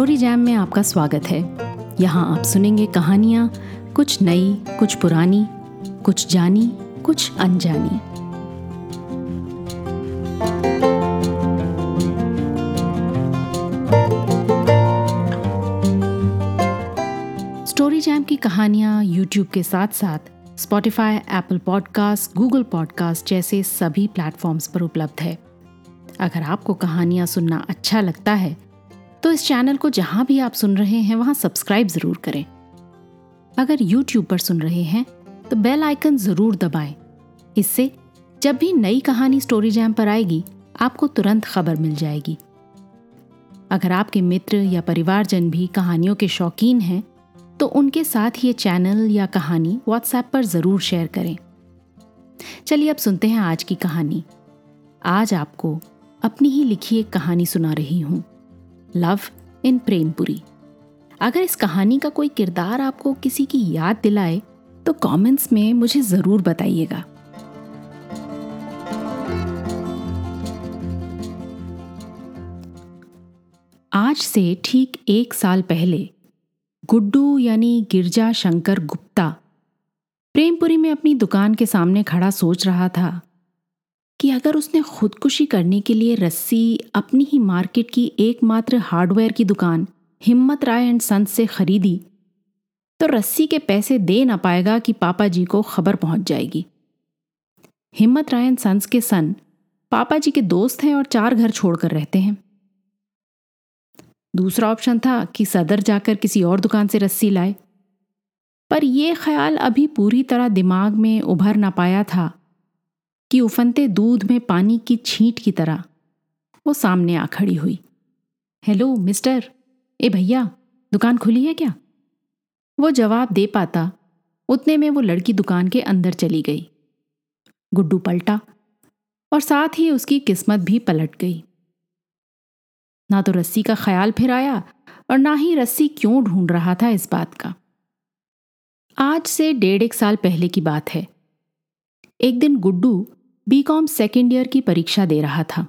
Story jam में आपका स्वागत है। यहाँ आप सुनेंगे कहानियाँ, कुछ नई, कुछ पुरानी, कुछ जानी, कुछ अनजानी। स्टोरी जैम की कहानियाँ यूट्यूब के साथ साथ Spotify Apple podcast Google podcast जैसे सभी प्लेटफॉर्म्स पर उपलब्ध है। अगर आपको कहानियाँ सुनना अच्छा लगता है तो इस चैनल को जहाँ भी आप सुन रहे हैं, वहाँ सब्सक्राइब ज़रूर करें। अगर यूट्यूब पर सुन रहे हैं तो बेल आइकन ज़रूर दबाएँ। इससे जब भी नई कहानी स्टोरी जैम पर आएगी, आपको तुरंत खबर मिल जाएगी। अगर आपके मित्र या परिवारजन भी कहानियों के शौकीन हैं तो उनके साथ ये चैनल या कहानी व्हाट्सएप पर ज़रूर शेयर करें। चलिए अब सुनते हैं आज की कहानी। आज आपको अपनी ही लिखी एक कहानी सुना रही हूँ। Love in Prempuri. अगर इस कहानी का कोई किरदार आपको किसी की याद दिलाए तो कमेंट्स में मुझे ज़रूर बताइएगा। आज से ठीक एक साल पहले, गुड्डू यानी गिरजा शंकर गुप्ता प्रेमपुरी में अपनी दुकान के सामने खड़ा सोच रहा था। कि अगर उसने खुदकुशी करने के लिए रस्सी, अपनी ही मार्केट की एकमात्र हार्डवेयर की दुकान, हिम्मत राय एंड सन्स से खरीदी तो रस्सी के पैसे दे ना पाएगा कि पापा जी को खबर पहुँच जाएगी। हिम्मत राय एंड सन्स के सन, पापा जी के दोस्त हैं और चार घर छोड़कर रहते हैं। दूसरा ऑप्शन था कि सदर जाकर किसी और दुकान से रस्सी लाए। पर यह ख्याल अभी पूरी तरह दिमाग में उभर ना पाया था कि उफनते दूध में पानी की छींट की तरह वो सामने आ खड़ी हुई। Hello, mister. ए भैया, दुकान खुली है क्या? वो जवाब दे पाता। उतने में वो लड़की दुकान के अंदर चली गई। गुड्डू पलटा और साथ ही उसकी किस्मत भी पलट गई। ना तो रस्सी का ख्याल फिर आया और ना ही रस्सी क्यों ढूंढ रहा था इस बात का। आज से डेढ़ एक साल पहले की बात है। एक दिन गुड्डू बीकॉम सेकेंड ईयर की परीक्षा दे रहा था।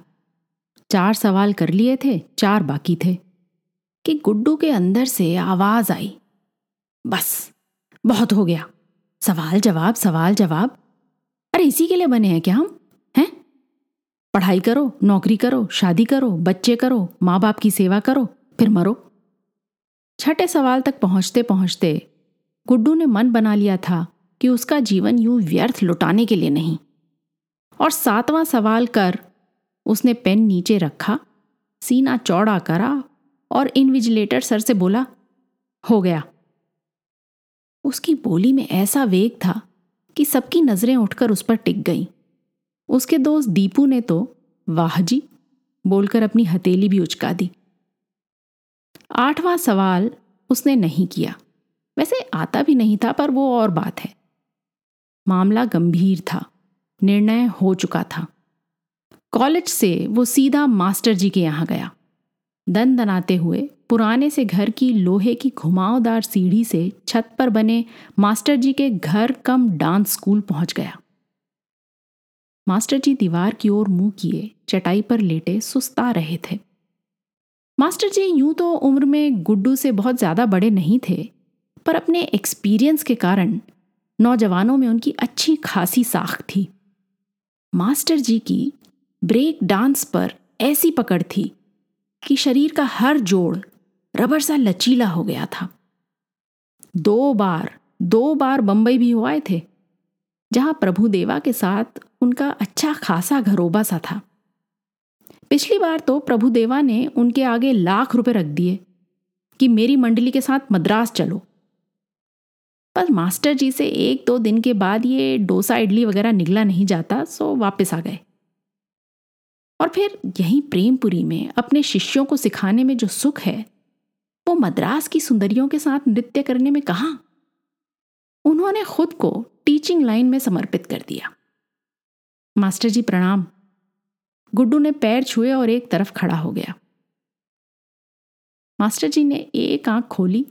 चार सवाल कर लिए थे, चार बाकी थे। कि गुड्डू के अंदर से आवाज़ आई। बस, बहुत हो गया। सवाल जवाब सवाल जवाब। अरे इसी के लिए बने हैं क्या हम? हैं? पढ़ाई करो, नौकरी करो, शादी करो, बच्चे करो माँ बाप की सेवा करो, फिर मरो। छठे सवाल तक पहुँचते पहुँचते गुड्डू ने मन बना लिया था कि उसका जीवन यूँ व्यर्थ लुटाने के लिए नहीं। और सातवां सवाल कर। उसने पेन नीचे रखा, सीना चौड़ा करा और इनविजिलेटर सर से बोला, हो गया। उसकी बोली में ऐसा वेग था कि सबकी नज़रें उठकर उस पर टिक गईं। उसके दोस्त दीपू ने तो वाह जी, बोलकर अपनी हथेली भी उचका दी। आठवां सवाल उसने नहीं किया। वैसे आता भी नहीं था, पर वो और बात है। मामला गंभीर था। निर्णय हो चुका था। कॉलेज से वो सीधा मास्टर जी के यहाँ गया। दन दनाते हुए पुराने से घर की लोहे की घुमावदार सीढ़ी से छत पर बने मास्टर जी के घर कम डांस स्कूल पहुँच गया। मास्टर जी दीवार की ओर मुँह किए, चटाई पर लेटे सुस्ता रहे थे। मास्टर जी यूँ तो उम्र में गुड्डू से बहुत ज़्यादा बड़े नहीं थे, पर अपने एक्सपीरियंस के कारण नौजवानों में उनकी अच्छी खासी साख थी। मास्टर जी की ब्रेक डांस पर ऐसी पकड़ थी कि शरीर का हर जोड़ रबर सा लचीला हो गया था। दो बार दो बार बंबई भी हुआए थे, जहाँ प्रभु देवा के साथ उनका अच्छा खासा घरोबा सा था। पिछली बार तो प्रभु देवा ने उनके आगे लाख रुपए रख दिए कि मेरी मंडली के साथ मद्रास चलो। पर मास्टर जी से एक दो दिन के बाद ये डोसा इडली वगैरह निकला नहीं जाता, सो वापस आ गए। और फिर यहीं प्रेमपुरी में अपने शिष्यों को सिखाने में जो सुख है, वो मद्रास की सुंदरियों के साथ नृत्य करने में कहा? उन्होंने खुद को टीचिंग लाइन में समर्पित कर दिया। मास्टर जी प्रणाम। गुड्डू ने पैर छुए और एक तरफ़ खड़ा हो गया। मास्टर जी ने एक आँख खोली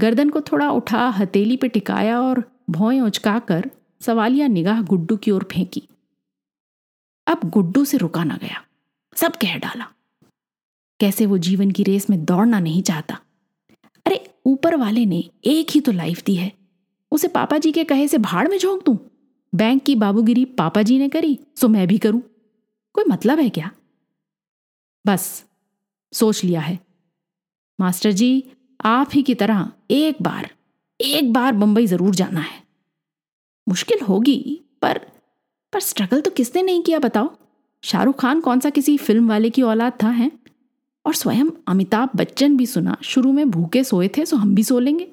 गर्दन को थोड़ा उठा, हथेली पे टिकाया और भौएँ उचकाकर सवालिया निगाह गुड्डू की ओर फेंकी। अब गुड्डू से रुका ना गया। सब कह डाला, कैसे वो जीवन की रेस में दौड़ना नहीं चाहता? अरे, ऊपर वाले ने एक ही तो लाइफ दी है। उसे पापा जी के कहे से भाड़ में झोंक दूँ? बैंक की बाबूगिरी पापा जी ने करी, सो मैं भी करूँ। कोई मतलब है क्या? बस, सोच लिया है। मास्टर जी आप ही की तरह एक बार एक बार बंबई ज़रूर जाना है। मुश्किल होगी, पर पर स्ट्रगल तो किसने नहीं किया बताओ? शाहरुख खान कौन सा किसी फ़िल्म वाले की औलाद था, है? और स्वयं अमिताभ बच्चन भी सुना, शुरू में भूखे सोए थे सो हम भी सो लेंगे।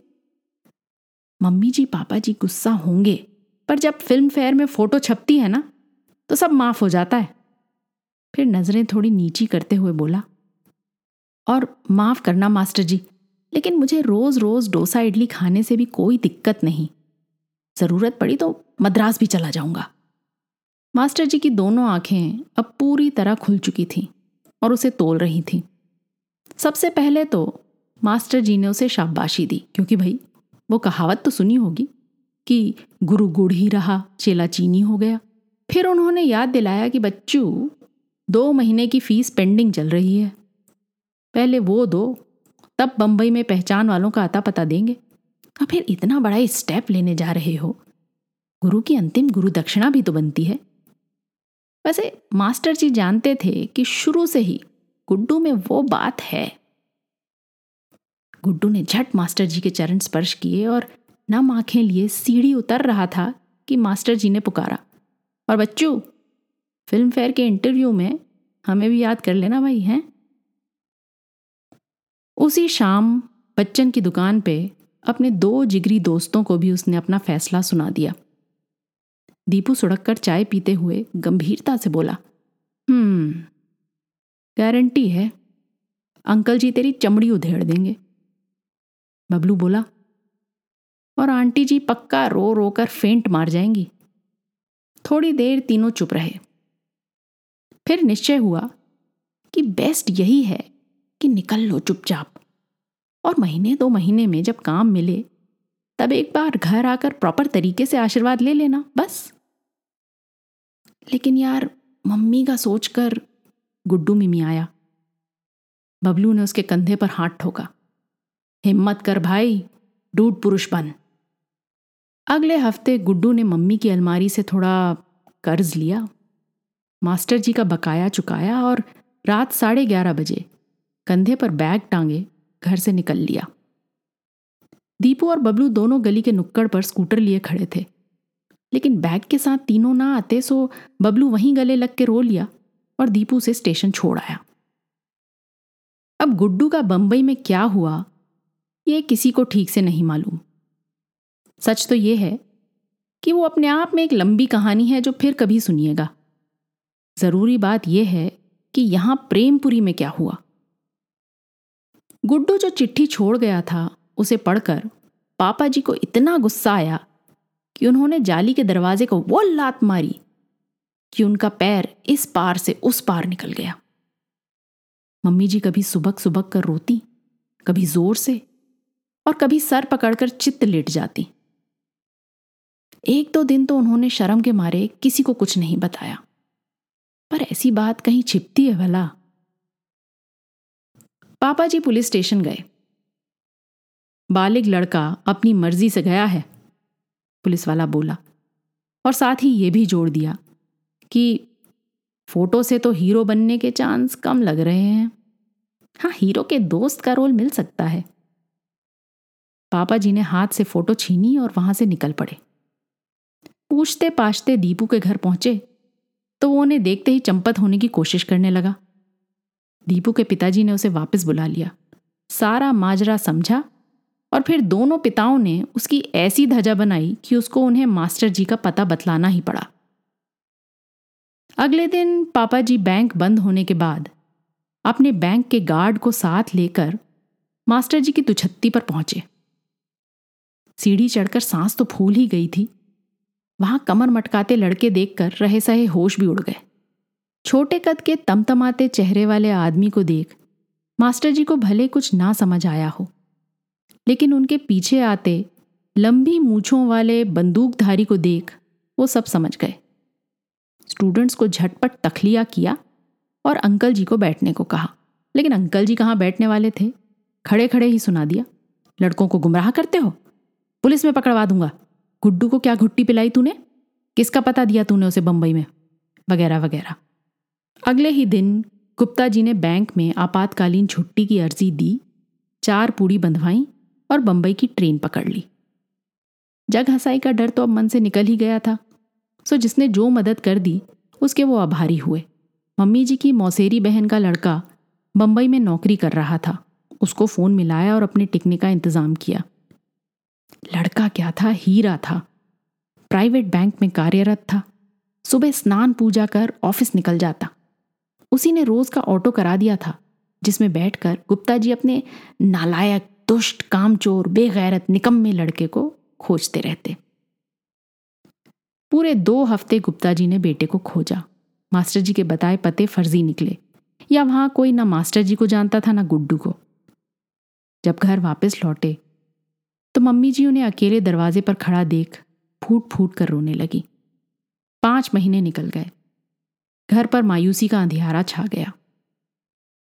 मम्मी जी, पापा जी गुस्सा होंगे, पर जब फ़िल्म फेयर में फ़ोटो छपती है ना तो सब माफ़ हो जाता है। फिर नज़रें थोड़ी नीची करते हुए बोला, और माफ़ करना, मास्टर जी लेकिन मुझे रोज रोज डोसा इडली खाने से भी कोई दिक्कत नहीं। ज़रूरत पड़ी तो मद्रास भी चला जाऊँगा। मास्टर जी की दोनों आँखें अब पूरी तरह खुल चुकी थीं और उसे तोल रही थीं। सबसे पहले तो मास्टर जी ने उसे शाबाशी दी, क्योंकि भाई, वो कहावत तो सुनी होगी कि गुरु गुड़ ही रहा, चेला चीनी हो गया। फिर उन्होंने याद दिलाया कि बच्चू, दो महीने की फ़ीस पेंडिंग चल रही है। पहले वो दो तब बंबई में पहचान वालों का आता पता देंगे। और फिर इतना बड़ा स्टेप लेने जा रहे हो। गुरु की अंतिम गुरु दक्षिणा भी तो बनती है। वैसे मास्टर जी जानते थे कि शुरू से ही गुड्डू में वो बात है। गुड्डू ने झट मास्टर जी के चरण स्पर्श किए और नम आँखें लिए सीढ़ी उतर रहा था कि मास्टर जी ने पुकारा, और बच्चू फ़िल्म फेयर के इंटरव्यू में हमें भी याद कर लेना भाई, हैं? उसी शाम बच्चन की दुकान पे अपने दो जिगरी दोस्तों को भी उसने अपना फैसला सुना दिया। दीपू सड़क कर चाय पीते हुए गंभीरता से बोला हम्म गारंटी है, अंकल जी तेरी चमड़ी उधेड़ देंगे। बबलू बोला, और आंटी जी पक्का रो रो कर फेंट मार जाएँगी। थोड़ी देर तीनों चुप रहे। फिर निश्चय हुआ कि बेस्ट यही है कि निकल लो चुपचाप। और महीने दो महीने में जब काम मिले, तब एक बार घर आकर प्रॉपर तरीके से आशीर्वाद ले लेना, बस। लेकिन यार, मम्मी का सोचकर गुड्डू मिमी आया। बबलू ने उसके कंधे पर हाथ ठोका। हिम्मत कर भाई, डूड पुरुष बन। अगले हफ़्ते गुड्डू ने मम्मी की अलमारी से थोड़ा कर्ज लिया। मास्टर जी का बकाया चुकाया और रात साढ़े ग्यारह बजे कंधे पर बैग टांगे, घर से निकल लिया। दीपू और बबलू दोनों गली के नुक्कड़ पर स्कूटर लिए खड़े थे। लेकिन बैग के साथ तीनों ना आते सो बबलू वहीं गले लग के रो लिया और दीपू से स्टेशन छोड़ आया। अब गुड्डू का बंबई में क्या हुआ, ये किसी को ठीक से नहीं मालूम। सच तो ये है कि वो अपने आप में एक लंबी कहानी है जो फिर कभी सुनिएगा। ज़रूरी बात यह है कि यहाँ प्रेमपुरी में क्या हुआ। गुड्डू जो चिट्ठी छोड़ गया था, उसे पढ़कर पापा जी को इतना गुस्सा आया कि उन्होंने जाली के दरवाजे को वो लात मारी कि उनका पैर इस पार से उस पार निकल गया। मम्मी जी कभी सुबक सुबक कर रोती, कभी ज़ोर से और कभी सर पकड़कर चित्त लेट जाती। एक दो दिन तो उन्होंने शर्म के मारे किसी को कुछ नहीं बताया। पर ऐसी बात कहीं छिपती है भला। पापा जी पुलिस स्टेशन गए। बालिग लड़का अपनी मर्ज़ी से गया है, पुलिस वाला बोला। और साथ ही ये भी जोड़ दिया कि फ़ोटो से तो हीरो बनने के चांस कम लग रहे हैं। हाँ हीरो के दोस्त का रोल मिल सकता है। पापा जी ने हाथ से फ़ोटो छीनी और वहाँ से निकल पड़े। पूछते पाछते दीपू के घर पहुँचे तो वो उन्हें देखते ही चंपत होने की कोशिश करने लगा। दीपू के पिताजी ने उसे वापस बुला लिया। सारा माजरा समझा और फिर दोनों पिताओं ने उसकी ऐसी धजा बनाई कि उसको उन्हें मास्टर जी का पता बतलाना ही पड़ा। अगले दिन पापा जी बैंक बंद होने के बाद अपने बैंक के गार्ड को साथ लेकर मास्टर जी की दुछत्ती पर पहुँचे। सीढ़ी चढ़कर सांस तो फूल ही गई थी। वहाँ कमर मटकाते लड़के देखकर रहे सहे होश भी उड़ गए। छोटे कद के तमतमाते चेहरे वाले आदमी को देख मास्टर जी को भले कुछ ना समझ आया हो, लेकिन उनके पीछे आते लंबी मूछों वाले बंदूकधारी को देख वो सब समझ गए। स्टूडेंट्स को झटपट तखलिया किया और अंकल जी को बैठने को कहा। लेकिन अंकल जी कहाँ बैठने वाले थे? खड़े खड़े ही सुना दिया। लड़कों को गुमराह करते हो? पुलिस में पकड़वा दूँगा। गुड्डू को क्या घुट्टी पिलाई तूने? किसका पता दिया तूने उसे बम्बई में? वगैरह वगैरह। अगले ही दिन गुप्ता जी ने बैंक में आपातकालीन छुट्टी की अर्जी दी, चार पूड़ी बंधवाई और बंबई की ट्रेन पकड़ ली। जग हसाई का डर तो अब मन से निकल ही गया था। सो जिसने जो मदद कर दी, उसके वो आभारी हुए। मम्मी जी की मौसेरी बहन का लड़का बंबई में नौकरी कर रहा था। उसको फ़ोन मिलाया और अपने टिकने का इंतज़ाम किया। लड़का क्या था? हीरा था। प्राइवेट बैंक में कार्यरत था। सुबह स्नान पूजा कर ऑफ़िस निकल जाता। उसी ने रोज का ऑटो करा दिया था, जिसमें बैठकर गुप्ता जी अपने नालायक, दुष्ट, कामचोर, बेगैरत, निकम्मे लड़के को खोजते रहते। पूरे दो हफ़्ते गुप्ता जी ने बेटे को खोजा। मास्टर जी के बताए पते फर्जी निकले, या वहाँ कोई ना मास्टर जी को जानता था, ना गुड्डू को। जब घर वापस लौटे तो मम्मी जी उन्हें अकेले दरवाजे पर खड़ा देख फूट फूट कर रोने लगी। पाँच महीने निकल गए। घर पर मायूसी का अंधियारा छा गया।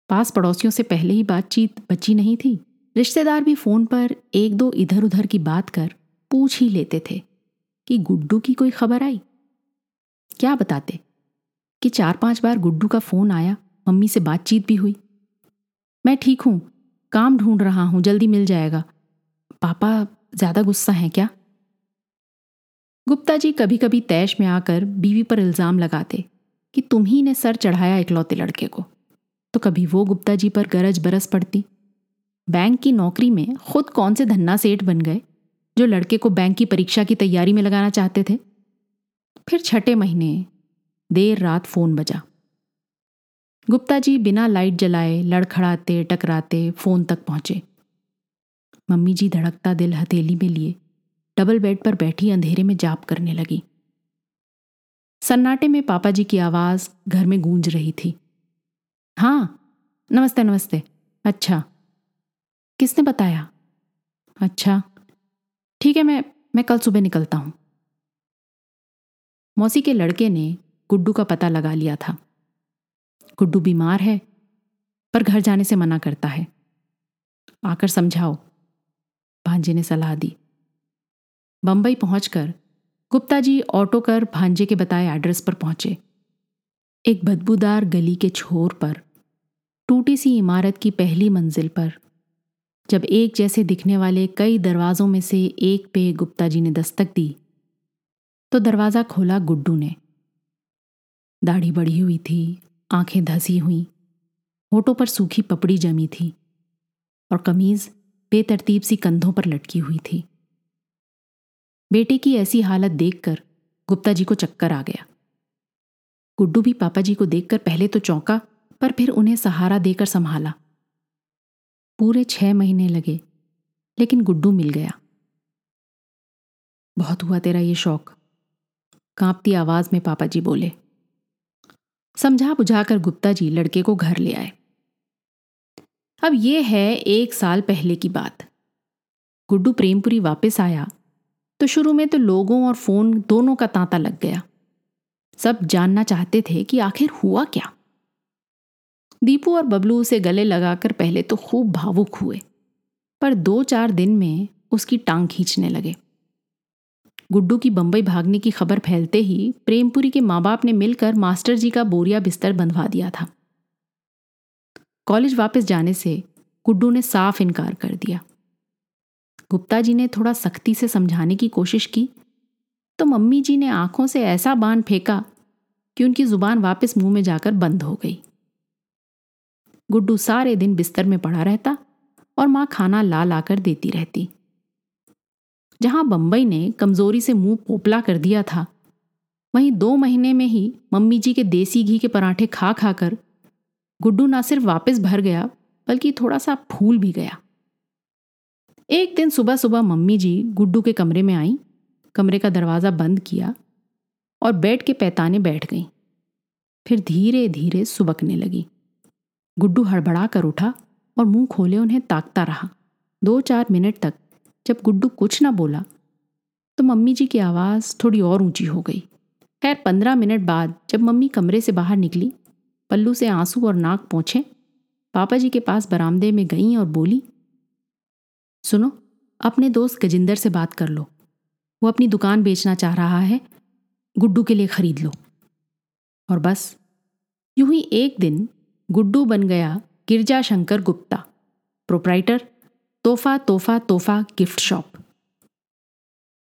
पास पड़ोसियों से पहले ही बातचीत बची नहीं थी। रिश्तेदार भी फ़ोन पर एक दो इधर उधर की बात कर पूछ ही लेते थे कि गुड्डू की कोई खबर आई? क्या बताते कि चार पाँच बार गुड्डू का फ़ोन आया, मम्मी से बातचीत भी हुई। मैं ठीक हूँ, काम ढूंढ रहा हूँ, जल्दी मिल जाएगा। पापा ज़्यादा गुस्सा हैं क्या? गुप्ता जी कभी कभी तैश में आकर बीवी पर इल्ज़ाम लगाते कि तुम ही ने सर चढ़ाया इकलौते लड़के को। तो कभी वो गुप्ता जी पर गरज बरस पड़ती। बैंक की नौकरी में खुद कौन से धन्ना सेठ बन गए, जो लड़के को बैंक की परीक्षा की तैयारी में लगाना चाहते थे? फिर छठे महीने देर रात फ़ोन बजा। गुप्ता जी बिना लाइट जलाए, लड़खड़ाते, टकराते फ़ोन तक पहुँचे। मम्मी जी धड़कता दिल हथेली में लिए, डबल बेड पर बैठी अंधेरे में जाप करने लगी। सन्नाटे में पापा जी की आवाज़ घर में गूंज रही थी। हाँ नमस्ते नमस्ते। अच्छा। किसने बताया? अच्छा। ठीक है, मैं मैं कल सुबह निकलता हूँ। मौसी के लड़के ने गुड्डू का पता लगा लिया था। गुड्डू बीमार है, पर घर जाने से मना करता है। आकर समझाओ। भांजे ने सलाह दी। बंबई पहुंचकर गुप्ता जी ऑटो कर भांजे के बताए एड्रेस पर पहुँचे। एक बदबूदार गली के छोर पर, टूटी सी इमारत की पहली मंजिल पर, जब एक जैसे दिखने वाले कई दरवाजों में से एक पे गुप्ता जी ने दस्तक दी तो दरवाज़ा खोला गुड्डू ने। दाढ़ी बढ़ी हुई थी, आँखें धसी हुई, होठों पर सूखी पपड़ी जमी थी, और कमीज बेतरतीब सी कंधों पर लटकी हुई थी। बेटे की ऐसी हालत देखकर गुप्ता जी को चक्कर आ गया। गुड्डू भी पापा जी को देखकर पहले तो चौंका, पर फिर उन्हें सहारा देकर संभाला। पूरे छह महीने लगे, लेकिन गुड्डू मिल गया। बहुत हुआ तेरा ये शौक, कांपती आवाज़ में पापा जी बोले। समझा बुझाकर गुप्ता जी लड़के को घर ले आए। अब यह है एक साल पहले की बात। गुड्डू प्रेमपुरी वापस आया तो शुरू में तो लोगों और फ़ोन दोनों का तांता लग गया। सब जानना चाहते थे कि आखिर हुआ क्या। दीपू और बबलू उसे गले लगाकर पहले तो खूब भावुक हुए, पर दो चार दिन में उसकी टांग खींचने लगे। गुड्डू की बंबई भागने की खबर फैलते ही प्रेमपुरी के माँ बाप ने मिलकर मास्टर जी का बोरिया बिस्तर बंधवा दिया था। कॉलेज वापस जाने से गुड्डू ने साफ़ इनकार कर दिया। गुप्ता जी ने थोड़ा सख्ती से समझाने की कोशिश की। तो मम्मी जी ने आँखों से ऐसा बाँध फेंका कि उनकी ज़ुबान वापस मुँह में जाकर बंद हो गई। गुड्डू सारे दिन बिस्तर में पड़ा रहता और माँ खाना ला लाकर देती रहती। जहाँ बंबई ने कमज़ोरी से मुँह पोपला कर दिया था, वहीं दो महीने में ही मम्मी जी के देसी घी के पराठे खा खाकर गुड्डू ना सिर्फ़ वापस भर गया, बल्कि थोड़ा सा फूल भी गया। एक दिन सुबह सुबह मम्मी जी गुड्डू के कमरे में आई, कमरे का दरवाज़ा बंद किया और बेड के पैताने बैठ गई। फिर धीरे धीरे सुबकने लगी। गुड्डू हड़बड़ा कर उठा और मुँह खोले उन्हें ताकता रहा। दो चार मिनट तक जब गुड्डू कुछ ना बोला तो मम्मी जी की आवाज़ थोड़ी और ऊँची हो गई। खैर, पंद्रह मिनट बाद जब मम्मी कमरे से बाहर निकली, पल्लू से आँसू और नाक पहुँचे पापा जी के पास बरामदे में गई और बोली सुनो, अपने दोस्त गजिंदर से बात कर लो। वो अपनी दुकान बेचना चाह रहा है, गुड्डू के लिए खरीद लो। और बस, यूँ ही एक दिन गुड्डू बन गया गिरजा शंकर गुप्ता प्रोप्राइटर तोहफा तोहफा तोहफा गिफ्ट शॉप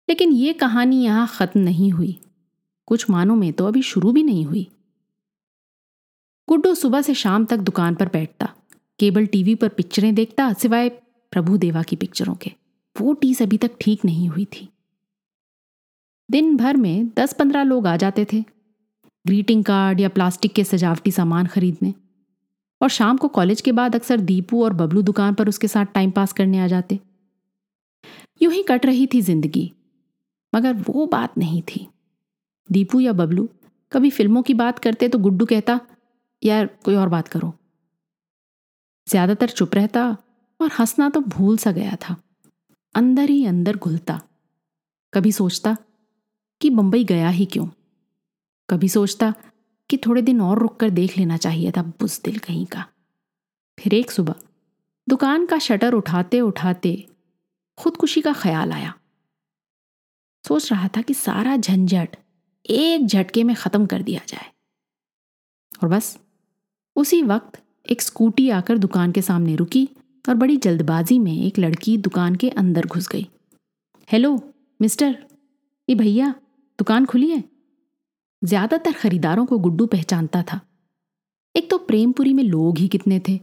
लेकिन ये कहानी यहाँ खत्म नहीं हुई। कुछ मानों में तो अभी शुरू भी नहीं हुई। गुड्डू सुबह से शाम तक दुकान पर बैठता, केबल टीवी पर पिक्चरें देखता, सिवाय प्रभु देवा की पिक्चरों के। वो टीस अभी तक ठीक नहीं हुई थी। दिन भर में दस पंद्रह लोग आ जाते थे। ग्रीटिंग कार्ड या प्लास्टिक के सजावटी सामान खरीदने। और शाम को कॉलेज के बाद अक्सर दीपू और बबलू दुकान पर उसके साथ टाइम पास करने आ जाते। यूँ ही कट रही थी ज़िंदगी, मगर वो बात नहीं थी। दीपू या बबलू कभी फ़िल्मों की बात करते तो गुड्डू कहता, यार, कोई और बात करो। ज़्यादातर चुप रहता और हंसना तो भूल सा गया था। अंदर ही अंदर घुलता। कभी सोचता कि बंबई गया ही क्यों? कभी सोचता कि थोड़े दिन और रुक कर देख लेना चाहिए था बुजदिल कहीं का। फिर एक सुबह दुकान का शटर उठाते उठाते खुदकुशी का ख्याल आया। सोच रहा था कि सारा झंझट एक झटके में ख़त्म कर दिया जाए। और बस उसी वक्त एक स्कूटी आकर दुकान के सामने रुकी और बड़ी जल्दबाजी में एक लड़की दुकान के अंदर घुस गई। हेलो, मिस्टर ये भैया, दुकान खुली है? ज़्यादातर खरीदारों को गुड्डू पहचानता था। एक तो प्रेमपुरी में लोग ही कितने थे,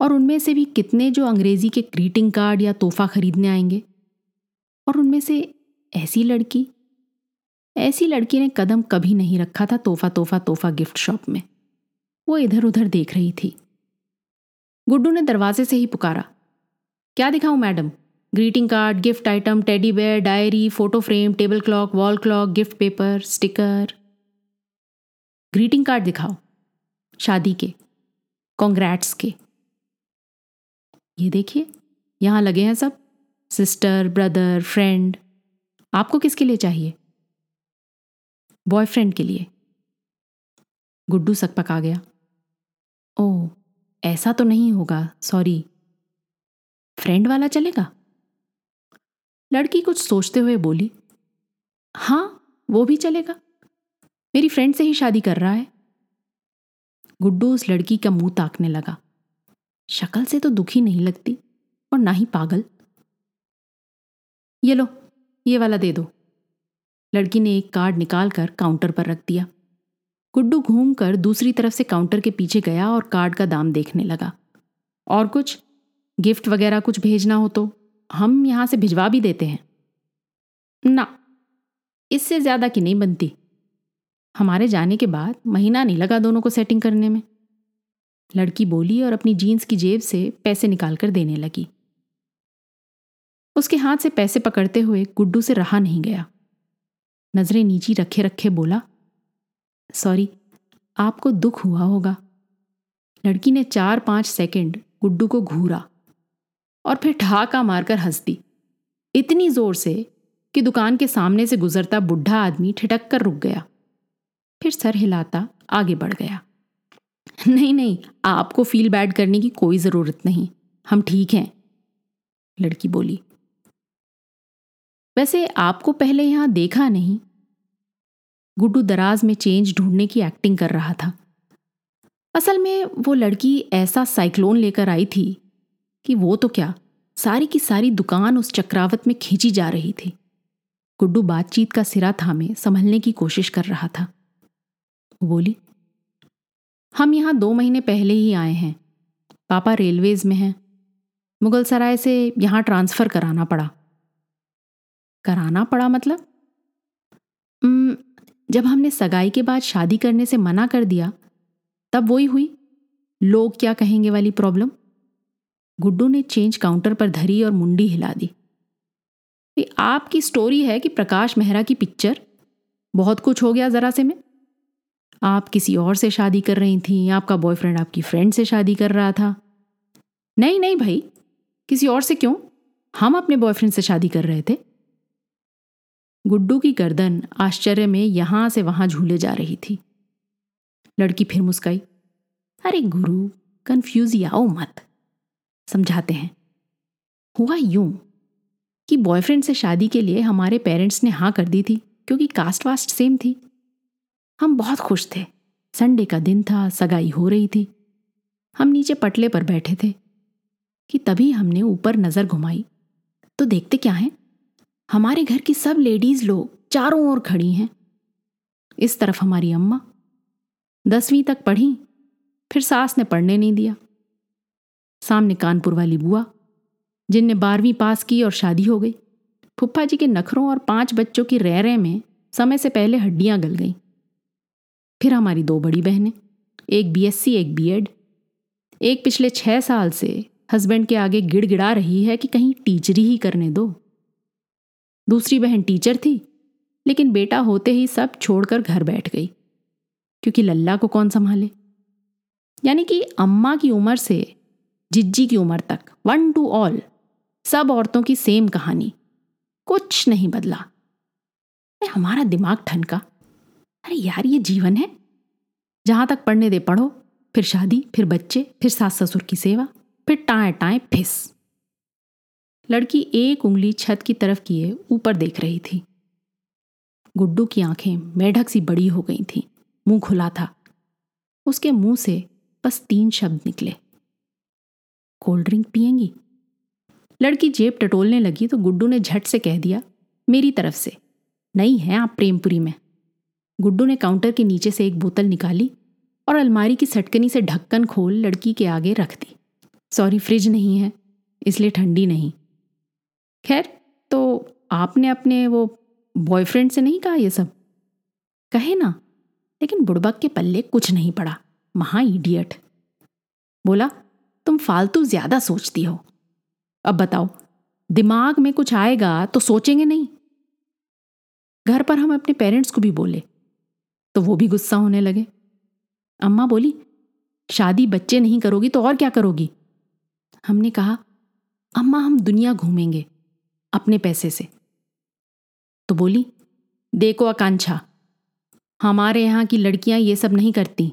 और उनमें से भी कितने जो अंग्रेज़ी के ग्रीटिंग कार्ड या तोहफा खरीदने आएँगे। और उनमें से ऐसी लड़की ऐसी लड़की ने कदम कभी नहीं रखा था तोहफा तोहफा तोहफा गिफ्ट शॉप में। वो इधर उधर देख रही थी। गुड्डू ने दरवाजे से ही पुकारा। क्या दिखाऊँ, madam? Greeting card, gift item, teddy bear, diary, photo frame, table clock, wall clock, gift paper, sticker. Greeting card दिखाओ। शादी के, कॉन्ग्रैट्स के। ये देखिए, यहाँ लगे हैं सब। Sister, brother, friend. आपको किसके लिए चाहिए? बॉयफ्रेंड के लिए. गुड्डू सकपक आ गया। ऐसा तो नहीं होगा, सॉरी। फ्रेंड वाला चलेगा? लड़की कुछ सोचते हुए बोली हाँ वो भी चलेगा। मेरी फ्रेंड से ही शादी कर रहा है। गुड्डू उस लड़की का मुँह ताकने लगा। शक्ल से तो दुखी नहीं लगती और ना ही पागल। ये लो, ये वाला दे दो। लड़की ने एक कार्ड निकालकर काउंटर पर रख दिया। गुड्डू घूमकर दूसरी तरफ़ से काउंटर के पीछे गया और कार्ड का दाम देखने लगा। और कुछ? गिफ्ट वगैरह कुछ भेजना हो तो? हम यहाँ से भिजवा भी देते हैं। ना, इससे ज़्यादा की नहीं बनती। हमारे जाने के बाद महीना नहीं लगा दोनों को सेटिंग करने में। लड़की बोली और अपनी जीन्स की जेब से पैसे निकालकर देने लगी। उसके हाथ से पैसे पकड़ते हुए गुड्डू से रहा नहीं गया। नज़रें नीची रखे रखे बोला सॉरी, आपको दुख हुआ होगा। लड़की ने चार पाँच सेकंड गुड्डू को घूरा और फिर ठहाका मारकर हंस दी इतनी ज़ोर से कि दुकान के सामने से गुजरता बुढ़ा आदमी ठिटक कर रुक गया। फिर सर हिलाता आगे बढ़ गया। नहीं नहीं, आपको फील बैड करने की कोई ज़रूरत नहीं, हम ठीक हैं, लड़की बोली। वैसे आपको पहले यहाँ देखा नहीं गुड्डू दराज में चेंज ढूँढने की एक्टिंग कर रहा था। असल में वो लड़की ऐसा साइक्लोन लेकर आई थी कि वो तो क्या, सारी की सारी दुकान उस चक्रावत में खींची जा रही थी। गुड्डू बातचीत का सिरा थामे, संभलने की कोशिश कर रहा था। बोली, हम यहाँ दो महीने पहले ही आए हैं। पापा रेलवेज में हैं। मुगल सराय से यहाँ ट्रांसफ़र कराना पड़ा। कराना पड़ा मतलब? जब हमने सगाई के बाद शादी करने से मना कर दिया, तब वही हुई। लोग क्या कहेंगे वाली प्रॉब्लम? गुड्डू ने चेंज काउंटर पर धरी और मुंडी हिला दी। ये आपकी स्टोरी है कि प्रकाश मेहरा की पिक्चर? बहुत कुछ हो गया जरा से में। आप किसी और से शादी कर रही थी, आपका बॉयफ्रेंड आपकी फ्रेंड से शादी कर रहा था। नहीं नहीं भाई, किसी और से क्यों? हम अपने बॉयफ्रेंड से शादी कर रहे थे। गुड्डू की गर्दन आश्चर्य में यहाँ से वहाँ झूले जा रही थी। लड़की फिर मुस्काई, अरे गुरु कंफ्यूज आओ मत। समझाते हैं। हुआ यूँ कि बॉयफ्रेंड से शादी के लिए हमारे पेरेंट्स ने हाँ कर दी थी, क्योंकि कास्ट वास्ट सेम थी। हम बहुत खुश थे। संडे का दिन था, सगाई हो रही थी। हम नीचे पटले पर बैठे थे कि तभी हमने ऊपर नज़र घुमाई। तो देखते क्या है? हमारे घर की सब लेडीज़ लोग चारों ओर खड़ी हैं। इस तरफ़ हमारी अम्मा। दसवीं तक पढ़ी, फिर सास ने पढ़ने नहीं दिया। सामने कानपुर वाली बुआ, जिनने बारहवीं पास की और शादी हो गई। फुप्पा जी के नखरों और पाँच बच्चों की रह रह में समय से पहले हड्डियाँ गल गईं। फिर हमारी दो बड़ी बहनें, एक बीएससी एक बीएड एक पिछले छह साल से हस्बैंड के आगे गिड़गिड़ा रही है कि कहीं टीचरी ही करने दो। दूसरी बहन टीचर थी, लेकिन बेटा होते ही सब छोड़कर घर बैठ गई, क्योंकि लल्ला को कौन संभाले? यानी कि अम्मा की उम्र से जिज्जी की उम्र तक वन टू ऑल सब औरतों की सेम कहानी, कुछ नहीं बदला। अरे, हमारा दिमाग ठनका अरे यार, ये जीवन है। जहाँ तक पढ़ने दे पढ़ो, फिर शादी, फिर बच्चे, फिर सास ससुर की सेवा, फिर टाए टाए फिस। लड़की एक उंगली छत की तरफ़ किए ऊपर देख रही थी। गुड्डू की आँखें मेढक सी बड़ी हो गई थीं। मुँह खुला था। उसके मुँह से बस तीन शब्द निकले। कोल्ड ड्रिंक पियेंगी लड़की जेब टटोलने लगी तो गुड्डू ने झट से कह दिया, मेरी तरफ़ से। नहीं है आप प्रेमपुरी में। गुड्डू ने काउंटर के नीचे से एक बोतल निकाली और अलमारी की सटकनी से ढक्कन खोल लड़की के आगे रख दी। सॉरी, फ्रिज नहीं है, इसलिए ठंडी नहीं। खैर तो आपने अपने वो बॉयफ्रेंड से नहीं कहा ये सब? कहे ना, लेकिन बुड़बक के पल्ले कुछ नहीं पड़ा। महा इडियट बोला, तुम फालतू ज़्यादा सोचती हो। अब बताओ, दिमाग में कुछ आएगा तो सोचेंगे नहीं? घर पर हम अपने पेरेंट्स को भी बोले तो वो भी गुस्सा होने लगे। अम्मा बोली, शादी बच्चे नहीं करोगी तो और क्या करोगी? हमने कहा, अम्मा, हम दुनिया घूमेंगे। अपने पैसे से। तो बोली, देखो आकांक्षा, हमारे यहाँ की लड़कियाँ ये सब नहीं करती।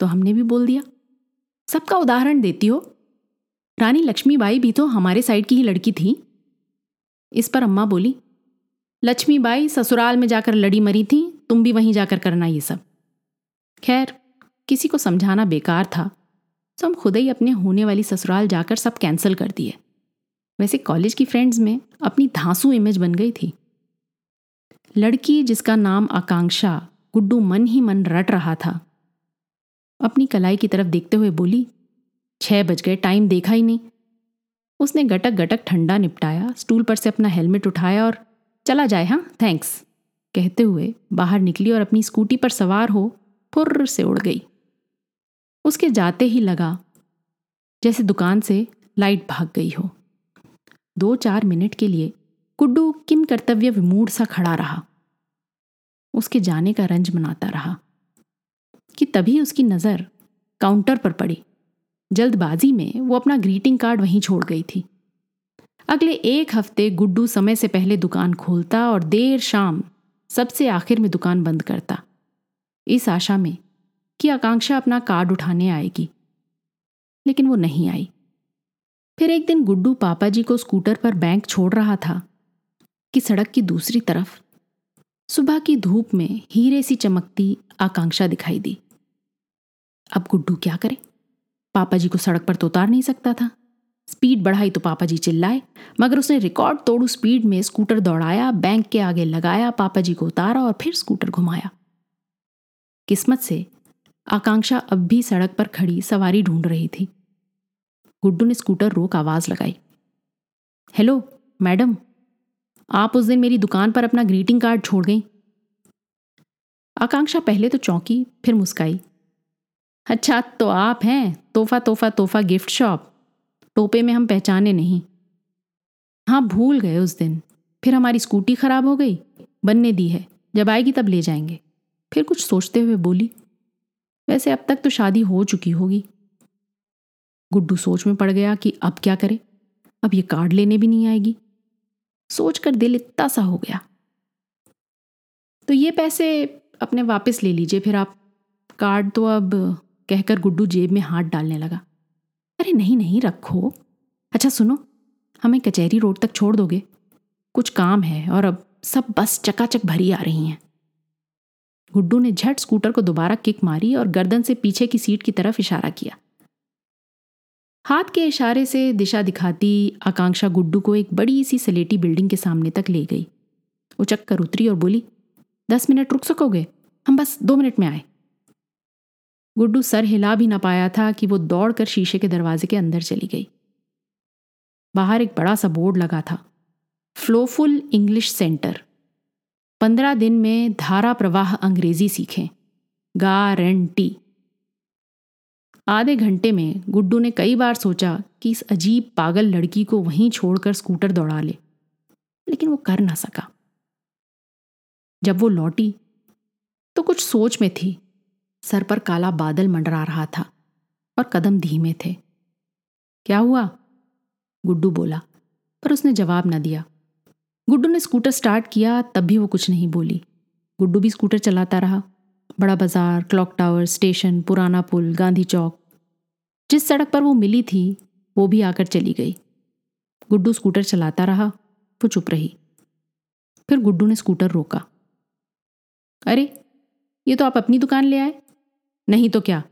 तो हमने भी बोल दिया, सबका उदाहरण देती हो। रानी लक्ष्मीबाई भी तो हमारे साइड की ही लड़की थी। इस पर अम्मा बोली, लक्ष्मीबाई ससुराल में जाकर लड़ी मरी थी, तुम भी वहीं जाकर करना ये सब। खैर, किसी को समझाना बेकार था। तो हम खुद ही अपने होने वाली ससुराल जाकर सब कैंसिल कर दिए। वैसे कॉलेज की फ्रेंड्स में अपनी धांसू इमेज बन गई थी। लड़की जिसका नाम आकांक्षा गुड्डू मन ही मन रट रहा था। अपनी कलाई की तरफ़ देखते हुए बोली, छह बज गए टाइम देखा ही नहीं। उसने गटक गटक ठंडा निपटाया स्टूल पर से अपना हेलमेट उठाया और, चला जाए हाँ थैंक्स कहते हुए बाहर निकली और अपनी स्कूटी पर सवार हो फुर्र से उड़ गई। उसके जाते ही लगा, जैसे दुकान से लाइट भाग गई हो। दो चार मिनट के लिए कुड्डू किम कर्तव्य विमूढ़ सा खड़ा रहा। उसके जाने का रंज मनाता रहा कि तभी उसकी नज़र काउंटर पर पड़ी। जल्दबाजी में वो अपना ग्रीटिंग कार्ड वहीं छोड़ गई थी। अगले एक हफ़्ते गुड्डू समय से पहले दुकान खोलता और देर शाम सबसे आखिर में दुकान बंद करता। इस आशा में कि आकांक्षा अपना कार्ड उठाने आएगी। लेकिन वो नहीं आई। फिर एक दिन गुड्डू पापा जी को स्कूटर पर बैंक छोड़ रहा था, कि सड़क की दूसरी तरफ़। सुबह की धूप में हीरे सी चमकती आकांक्षा दिखाई दी। अब गुड्डू क्या करे? पापा जी को सड़क पर तो उतार नहीं सकता था। स्पीड बढ़ाई तो पापा जी चिल्लाए, मगर उसने रिकॉर्ड तोड़ू स्पीड में स्कूटर दौड़ाया, बैंक के आगे लगाया, पापा जी को उतारा और फिर स्कूटर घुमाया। किस्मत से आकांक्षा अब भी सड़क पर खड़ी सवारी ढूंढ रही थी। गुड्डू ने स्कूटर रोक आवाज़ लगाई। हेलो, मैडम, आप उस दिन मेरी दुकान पर अपना ग्रीटिंग कार्ड छोड़ गई? आकांक्षा पहले तो चौंकी, फिर मुस्काई। अच्छा तो आप हैं तोहफा तोहफा तोहफा गिफ्ट शॉप। टोपे में हम पहचाने नहीं। हाँ भूल गए उस दिन। फिर हमारी स्कूटी खराब हो गई, बनने दी है। जब आएगी तब ले जाएँगे। फिर कुछ सोचते हुए बोली, वैसे अब तक तो शादी हो चुकी होगी। गुड्डू सोच में पड़ गया कि अब क्या करे? अब ये कार्ड लेने भी नहीं आएगी। सोचकर दिल इतना सा हो गया। तो ये पैसे अपने वापस ले लीजिए, फिर आप। कार्ड तो अब कहकर गुड्डू जेब में हाथ डालने लगा। अरे नहीं नहीं, रखो। अच्छा सुनो, हमें कचहरी रोड तक छोड़ दोगे। कुछ काम है और अब सब बस चकाचक भरी आ रही हैं। गुड्डू ने झट स्कूटर को दोबारा किक मारी और गर्दन से पीछे की सीट की तरफ़ इशारा किया। हाथ के इशारे से दिशा दिखाती आकांक्षा गुड्डू को एक बड़ी सी सलेटी बिल्डिंग के सामने तक ले गई। उचक कर उतरी और बोली, दस मिनट रुक सकोगे? हम बस दो मिनट में आए। गुड्डू सर हिला भी ना पाया था कि वो दौड़कर शीशे के दरवाजे के अंदर चली गई। बाहर एक बड़ा सा बोर्ड लगा था, फ्लोफुल इंग्लिश सेंटर। पंद्रह दिन में धारा प्रवाह अंग्रेज़ी सीखें। गारंटी आधे घंटे में गुड्डू ने कई बार सोचा कि इस अजीब पागल लड़की को वहीं छोड़कर स्कूटर दौड़ा ले, लेकिन वो कर ना सका। जब वो लौटी तो कुछ सोच में थी। सर पर काला बादल मंडरा रहा था और कदम धीमे थे। क्या हुआ? गुड्डू बोला, पर उसने जवाब न दिया। गुड्डू ने स्कूटर स्टार्ट किया, तब भी वो कुछ नहीं बोली। गुड्डू भी स्कूटर चलाता रहा। बड़ा बाज़ार क्लॉक टावर स्टेशन पुराना पुल, गांधी चौक। जिस सड़क पर वो मिली थी, वो भी आकर चली गई। गुड्डू स्कूटर चलाता रहा, वो चुप रही। फिर गुड्डू ने स्कूटर रोका। अरे, ये तो आप अपनी दुकान ले आए? नहीं तो क्या?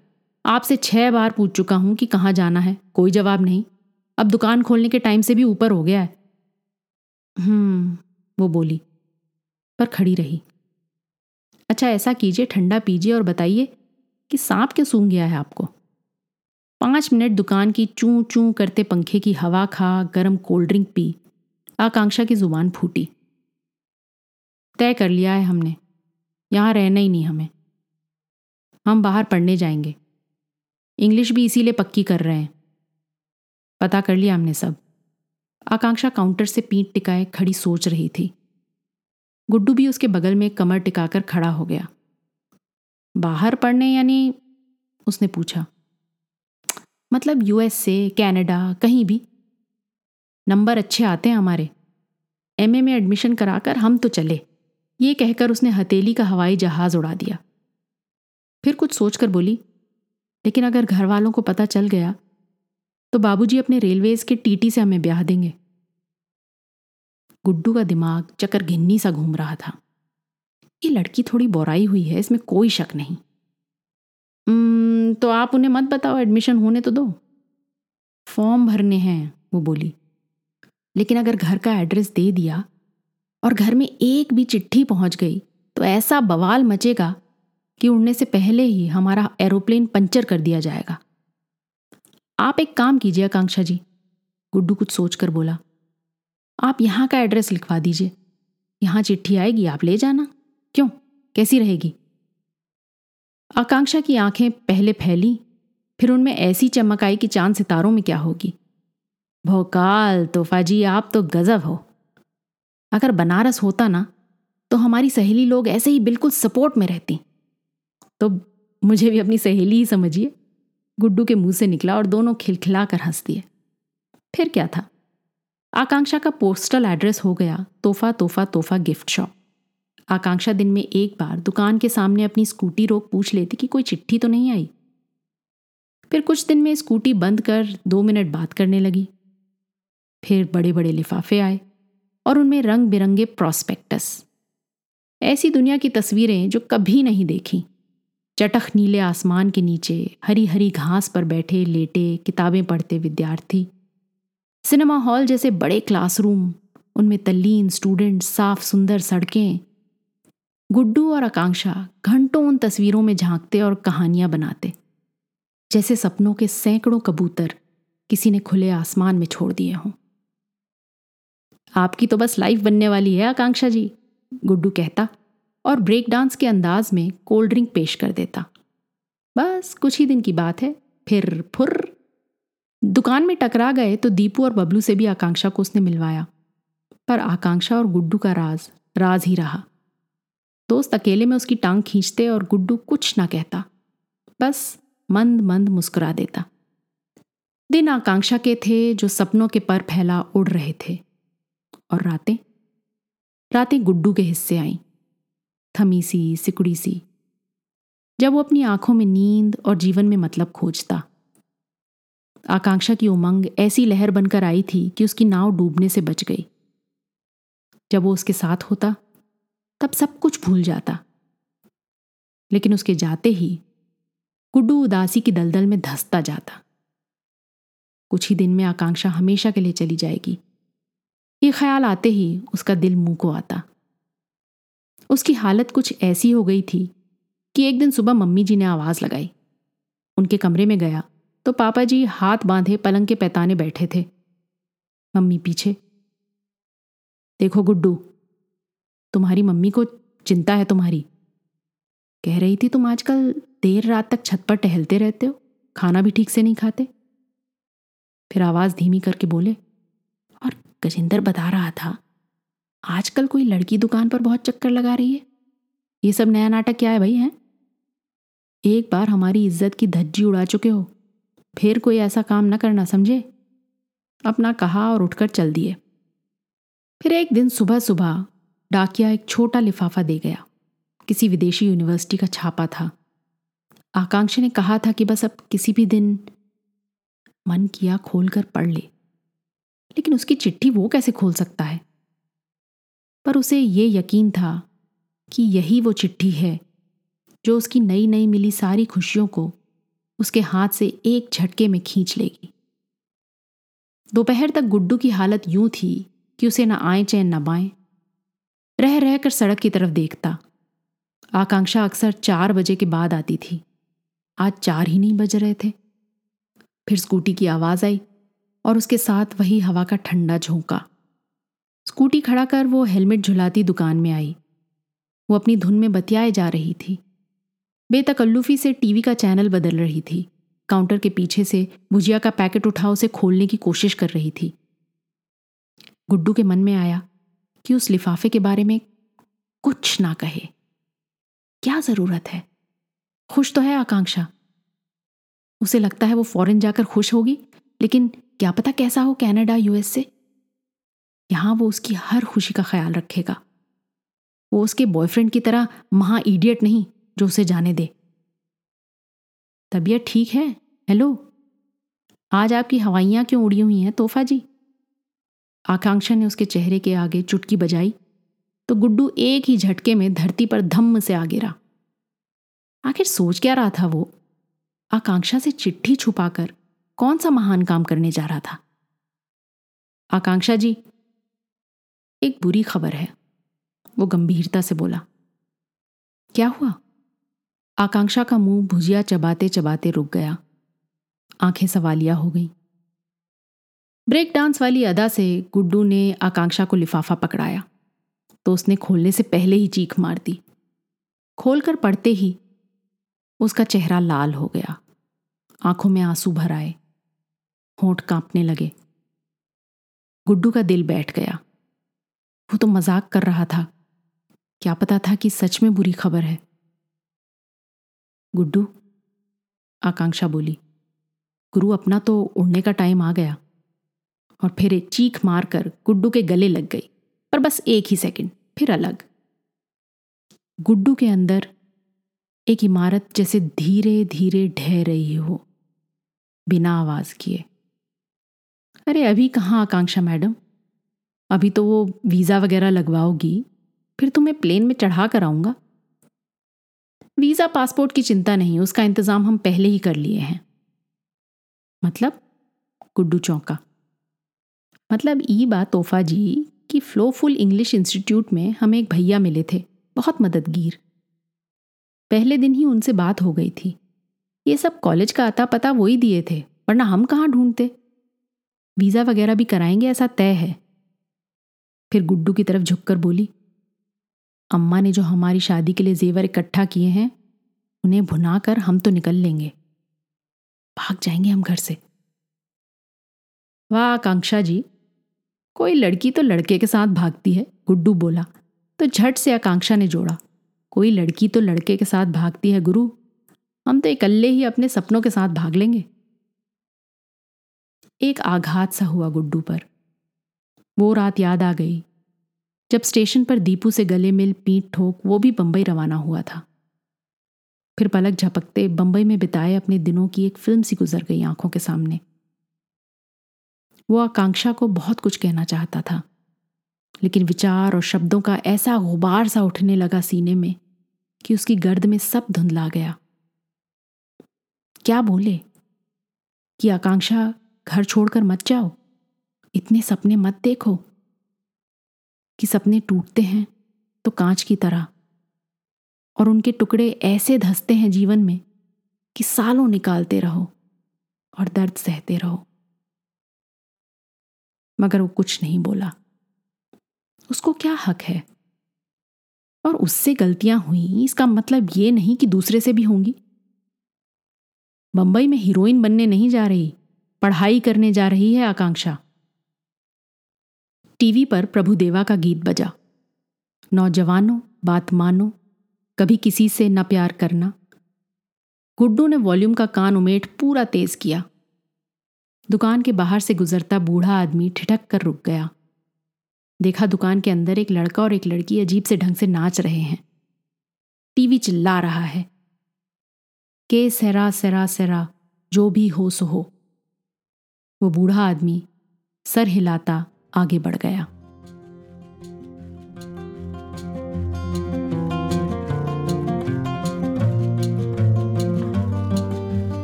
आपसे छह बार पूछ चुका हूँ कि कहाँ जाना है, कोई जवाब नहीं। अब दुकान खोलने के टाइम से भी ऊपर हो गया है। हम्म वो बोली, पर खड़ी रही। अच्छा ऐसा कीजिए, ठंडा पीजिए और बताइए कि सांप क्यों सूंघ गया है आपको? पाँच मिनट दुकान की चूं चूं करते पंखे की हवा खा, गर्म कोल्ड ड्रिंक पी, आकांक्षा की ज़ुबान फूटी। तय कर लिया है हमने, यहाँ रहना ही नहीं हमें। हम बाहर पढ़ने जाएँगे। इंग्लिश भी इसीलिए पक्की कर रहे हैं। पता कर लिया हमने सब। आकांक्षा काउंटर से पीठ टिकाए खड़ी सोच रही थी। गुड्डू भी उसके बगल में कमर टिकाकर खड़ा हो गया। बाहर पढ़ने यानी उसने पूछा मतलब यूएस से कनाडा कहीं भी? नंबर अच्छे आते हैं हमारे। एमए में एडमिशन कराकर हम तो चले। ये कहकर उसने हथेली का हवाई जहाज़ उड़ा दिया। फिर कुछ सोचकर बोली, लेकिन अगर घर वालों को पता चल गया तो बाबूजी अपने रेलवेज के टीटी से हमें ब्याह देंगे। गुड्डू का दिमाग चकर घिन्नी सा घूम रहा था। ये लड़की थोड़ी बोराई हुई है, इसमें कोई शक नहीं। तो आप उन्हें मत बताओ, एडमिशन होने तो दो। फॉर्म भरने हैं, वो बोली। लेकिन अगर घर का एड्रेस दे दिया और घर में एक भी चिट्ठी पहुँच गई तो ऐसा बवाल मचेगा कि उड़ने से पहले ही हमारा एरोप्लेन पंचर कर दिया जाएगा। आप एक काम कीजिए, आकांक्षा जी, गुड्डू कुछ सोचकर बोला। आप यहाँ का एड्रेस लिखवा दीजिए। यहाँ चिट्ठी आएगी, आप ले जाना। क्यों? कैसी रहेगी? आकांक्षा की आँखें पहले फैली, फिर उनमें ऐसी चमक आई कि चाँद सितारों में क्या होगी। भोकाल, तोहफा जी, आप तो गजब हो। अगर बनारस होता ना तो हमारी सहेली लोग ऐसे ही बिल्कुल सपोर्ट में रहती। तो मुझे भी अपनी सहेली ही समझिए। गुड्डू के मुँह से निकला और दोनों खिलखिला कर हंस दिए फिर क्या था? आकांक्षा का पोस्टल एड्रेस हो गया, तोहफा तोहफा तोहफा गिफ्ट शॉप आकांक्षा दिन में एक बार दुकान के सामने अपनी स्कूटी रोक पूछ लेती कि कोई चिट्ठी तो नहीं आई? फिर कुछ दिन में स्कूटी बंद कर दो मिनट बात करने लगी। फिर बड़े बड़े लिफाफे आए और उनमें रंग बिरंगे प्रॉस्पेक्टस ऐसी दुनिया की तस्वीरें जो कभी नहीं देखी। चटख नीले आसमान के नीचे हरी हरी घास पर बैठे लेटे किताबें पढ़ते विद्यार्थी। सिनेमा हॉल जैसे बड़े क्लासरूम, उनमें तल्लीन स्टूडेंट, साफ़ सुंदर सड़कें। गुड्डू और आकांक्षा घंटों उन तस्वीरों में झांकते और कहानियाँ बनाते, जैसे सपनों के सैकड़ों कबूतर किसी ने खुले आसमान में छोड़ दिए हों। आपकी तो बस लाइफ बनने वाली है, आकांक्षा जी, गुड्डू कहता और ब्रेक डांस के अंदाज में कोल्ड ड्रिंक पेश कर देता। बस कुछ ही दिन की बात है, फिर फुर दुकान में टकरा गए तो दीपू और बबलू से भी आकांक्षा को उसने मिलवाया। पर आकांक्षा और गुड्डू का राज राज ही रहा। दोस्त अकेले में उसकी टांग खींचते और गुड्डू कुछ ना कहता। बस मंद मंद मुस्कुरा देता। दिन आकांक्षा के थे जो सपनों के पर फैला उड़ रहे थे। और रातें? रातें गुड्डू के हिस्से आईं। थमी सी सिकुड़ी सी जब वो अपनी आँखों में नींद और जीवन में मतलब खोजता। आकांक्षा की उमंग ऐसी लहर बनकर आई थी कि उसकी नाव डूबने से बच गई। जब वो उसके साथ होता, तब सब कुछ भूल जाता। लेकिन उसके जाते ही, गुड्डू उदासी की दलदल में धसता जाता। कुछ ही दिन में आकांक्षा हमेशा के लिए चली जाएगी। ये ख्याल आते ही उसका दिल मुँह को आता। उसकी हालत कुछ ऐसी हो गई थी कि एक दिन सुबह मम्मी जी ने आवाज़ लगाई। उनके कमरे में गया। तो पापा जी हाथ बांधे पलंग के पैताने बैठे थे। मम्मी पीछे। देखो गुड्डू, तुम्हारी मम्मी को चिंता है तुम्हारी। कह रही थी, तुम आजकल देर रात तक छत पर टहलते रहते हो, खाना भी ठीक से नहीं खाते? फिर आवाज़ धीमी करके बोले, और गजेंद्र बता रहा था, आजकल कोई लड़की दुकान पर बहुत चक्कर लगा रही है। ये सब नया नाटक क्या है भाई, है? एक बार हमारी इज़्ज़त की धज्जी उड़ा चुके हो फिर कोई ऐसा काम न करना, समझे? अपना कहा और उठकर चल दिए। फिर एक दिन सुबह सुबह डाकिया एक छोटा लिफाफा दे गया। किसी विदेशी यूनिवर्सिटी का छापा था। आकांक्षा ने कहा था कि बस अब किसी भी दिन मन किया खोलकर पढ़ ले। लेकिन उसकी चिट्ठी वो कैसे खोल सकता है? पर उसे ये यकीन था कि यही वो चिट्ठी है जो उसकी नई नई मिली सारी खुशियों को उसके हाथ से एक झटके में खींच लेगी। दोपहर तक गुड्डू की हालत यूँ थी कि उसे न आए चैन न बाएँ। रह रहकर सड़क की तरफ़ देखता। आकांक्षा अक्सर चार बजे के बाद आती थी। आज चार ही नहीं बज रहे थे। फिर स्कूटी की आवाज़ आई और उसके साथ वही हवा का ठंडा झोंका। स्कूटी खड़ा कर वो हेलमेट झुलाती दुकान में आई। वो अपनी धुन में बतियाए जा रही थी। बेतकल्लुफी से टीवी का चैनल बदल रही थी। काउंटर के पीछे से भुजिया का पैकेट उठा उसे खोलने की कोशिश कर रही थी। गुड्डू के मन में आया कि उस लिफाफे के बारे में कुछ ना कहे। क्या ज़रूरत है? खुश तो है आकांक्षा। उसे लगता है वो फॉरेन जाकर खुश होगी, लेकिन क्या पता कैसा हो कनाडा, यूएस से? यहाँ वो उसकी हर खुशी का ख्याल रखेगा। वो उसके बॉयफ्रेंड की तरह महा इडियट नहीं जो उसे जाने दे। तबीयत ठीक है? हेलो आज आपकी हवाइयाँ क्यों उड़ी हुई हैं, तोहफा जी? आकांक्षा ने उसके चेहरे के आगे चुटकी बजाई तो गुड्डू एक ही झटके में धरती पर धम्म से आ गिरा आखिर सोच क्या रहा था वो? आकांक्षा से चिट्ठी छुपाकर कौन सा महान काम करने जा रहा था? आकांक्षा जी, एक बुरी खबर है, वो गंभीरता से बोला। क्या हुआ? आकांक्षा का मुँह भुजिया चबाते चबाते रुक गया। आँखें सवालिया हो गईं। ब्रेक डांस वाली अदा से गुड्डू ने आकांक्षा को लिफाफा पकड़ाया। तो उसने खोलने से पहले ही चीख मार दी। खोलकर पड़ते ही उसका चेहरा लाल हो गया। आँखों में आँसू भर आए। होंठ कांपने लगे। गुड्डू का दिल बैठ गया। वो तो मज़ाक कर रहा था। क्या पता था कि सच में बुरी खबर है। गुड्डू, आकांक्षा बोली, गुरु अपना तो उड़ने का टाइम आ गया। और फिर एक चीख मारकर गुड्डू के गले लग गई, पर बस एक ही सेकंड फिर अलग। गुड्डू के अंदर एक इमारत जैसे धीरे धीरे ढह रही हो, बिना आवाज़ किए। अरे, अभी कहाँ आकांक्षा मैडम? अभी तो वो वीज़ा वगैरह लगवाओगी, फिर तुम्हें प्लेन में चढ़ा कर आऊँगा। वीज़ा, पासपोर्ट की चिंता नहीं, उसका इंतज़ाम हम पहले ही कर लिए हैं। मतलब? गुड्डू चौंका। मतलब ई बात तोहफा जी कि फ्लोफुल इंग्लिश इंस्टीट्यूट में हमें एक भैया मिले थे, बहुत मददगीर। पहले दिन ही उनसे बात हो गई थी। ये सब कॉलेज का अता पता वही दिए थे, वरना हम कहाँ ढूंढते? वीज़ा वगैरह भी कराएँगे ऐसा तय है। फिर गुड्डू की तरफ़ झुककर बोली अम्मा ने जो हमारी शादी के लिए जेवर इकट्ठा किए हैं, उन्हें भुना कर हम तो निकल लेंगे। भाग जाएँगे हम घर से। वाह, आकांक्षा जी, कोई लड़की तो लड़के के साथ भागती है, गुड्डू बोला। तो झट से आकांक्षा ने जोड़ा। कोई लड़की तो लड़के के साथ भागती है, गुरु। हम तो इकल्ले ही अपने सपनों के साथ भाग लेंगे। एक आघात सा हुआ गुड्डू पर। वो रात याद आ गई। जब स्टेशन पर दीपू से गले मिल पीठ ठोक, वो भी बंबई रवाना हुआ था। फिर पलक झपकते बंबई में बिताए अपने दिनों की एक फ़िल्म सी गुजर गई आँखों के सामने। वो आकांक्षा को बहुत कुछ कहना चाहता था, लेकिन विचार और शब्दों का ऐसा गुबार सा उठने लगा सीने में कि उसकी गर्द में सब धुंधला गया। क्या बोले? कि आकांक्षा घर छोड़कर मत जाओ, इतने सपने मत देखो। कि सपने टूटते हैं तो कांच की तरह। और उनके टुकड़े ऐसे धसते हैं जीवन में कि सालों निकालते रहो और दर्द सहते रहो। मगर वो कुछ नहीं बोला। उसको क्या हक है? और उससे गलतियाँ हुई, इसका मतलब ये नहीं कि दूसरे से भी होंगी। बंबई में हीरोइन बनने नहीं जा रही, पढ़ाई करने जा रही है आकांक्षा। टीवी पर प्रभुदेवा का गीत बजा। नौजवानों, बात मानो, कभी किसी से न प्यार करना। गुड्डू ने वॉल्यूम का कान उमेट पूरा तेज किया। दुकान के बाहर से गुजरता बूढ़ा आदमी ठिठक कर रुक गया। देखा दुकान के अंदर एक लड़का और एक लड़की अजीब से ढंग से नाच रहे हैं। टीवी चिल्ला रहा है। के सरा सरा सरा, जो भी हो सो हो। वो बूढ़ा आदमी सर हिलाता आगे बढ़ गया।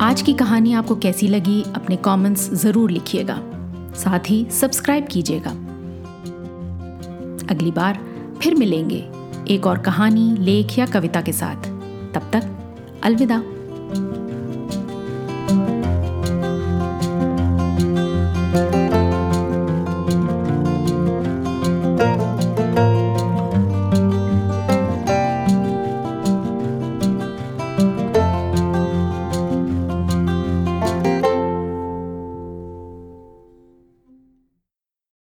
आज की कहानी आपको कैसी लगी, अपने कमेंट्स ज़रूर लिखिएगा। साथ ही सब्सक्राइब कीजिएगा। अगली बार फिर मिलेंगे एक और कहानी, लेख या कविता के साथ। तब तक अलविदा।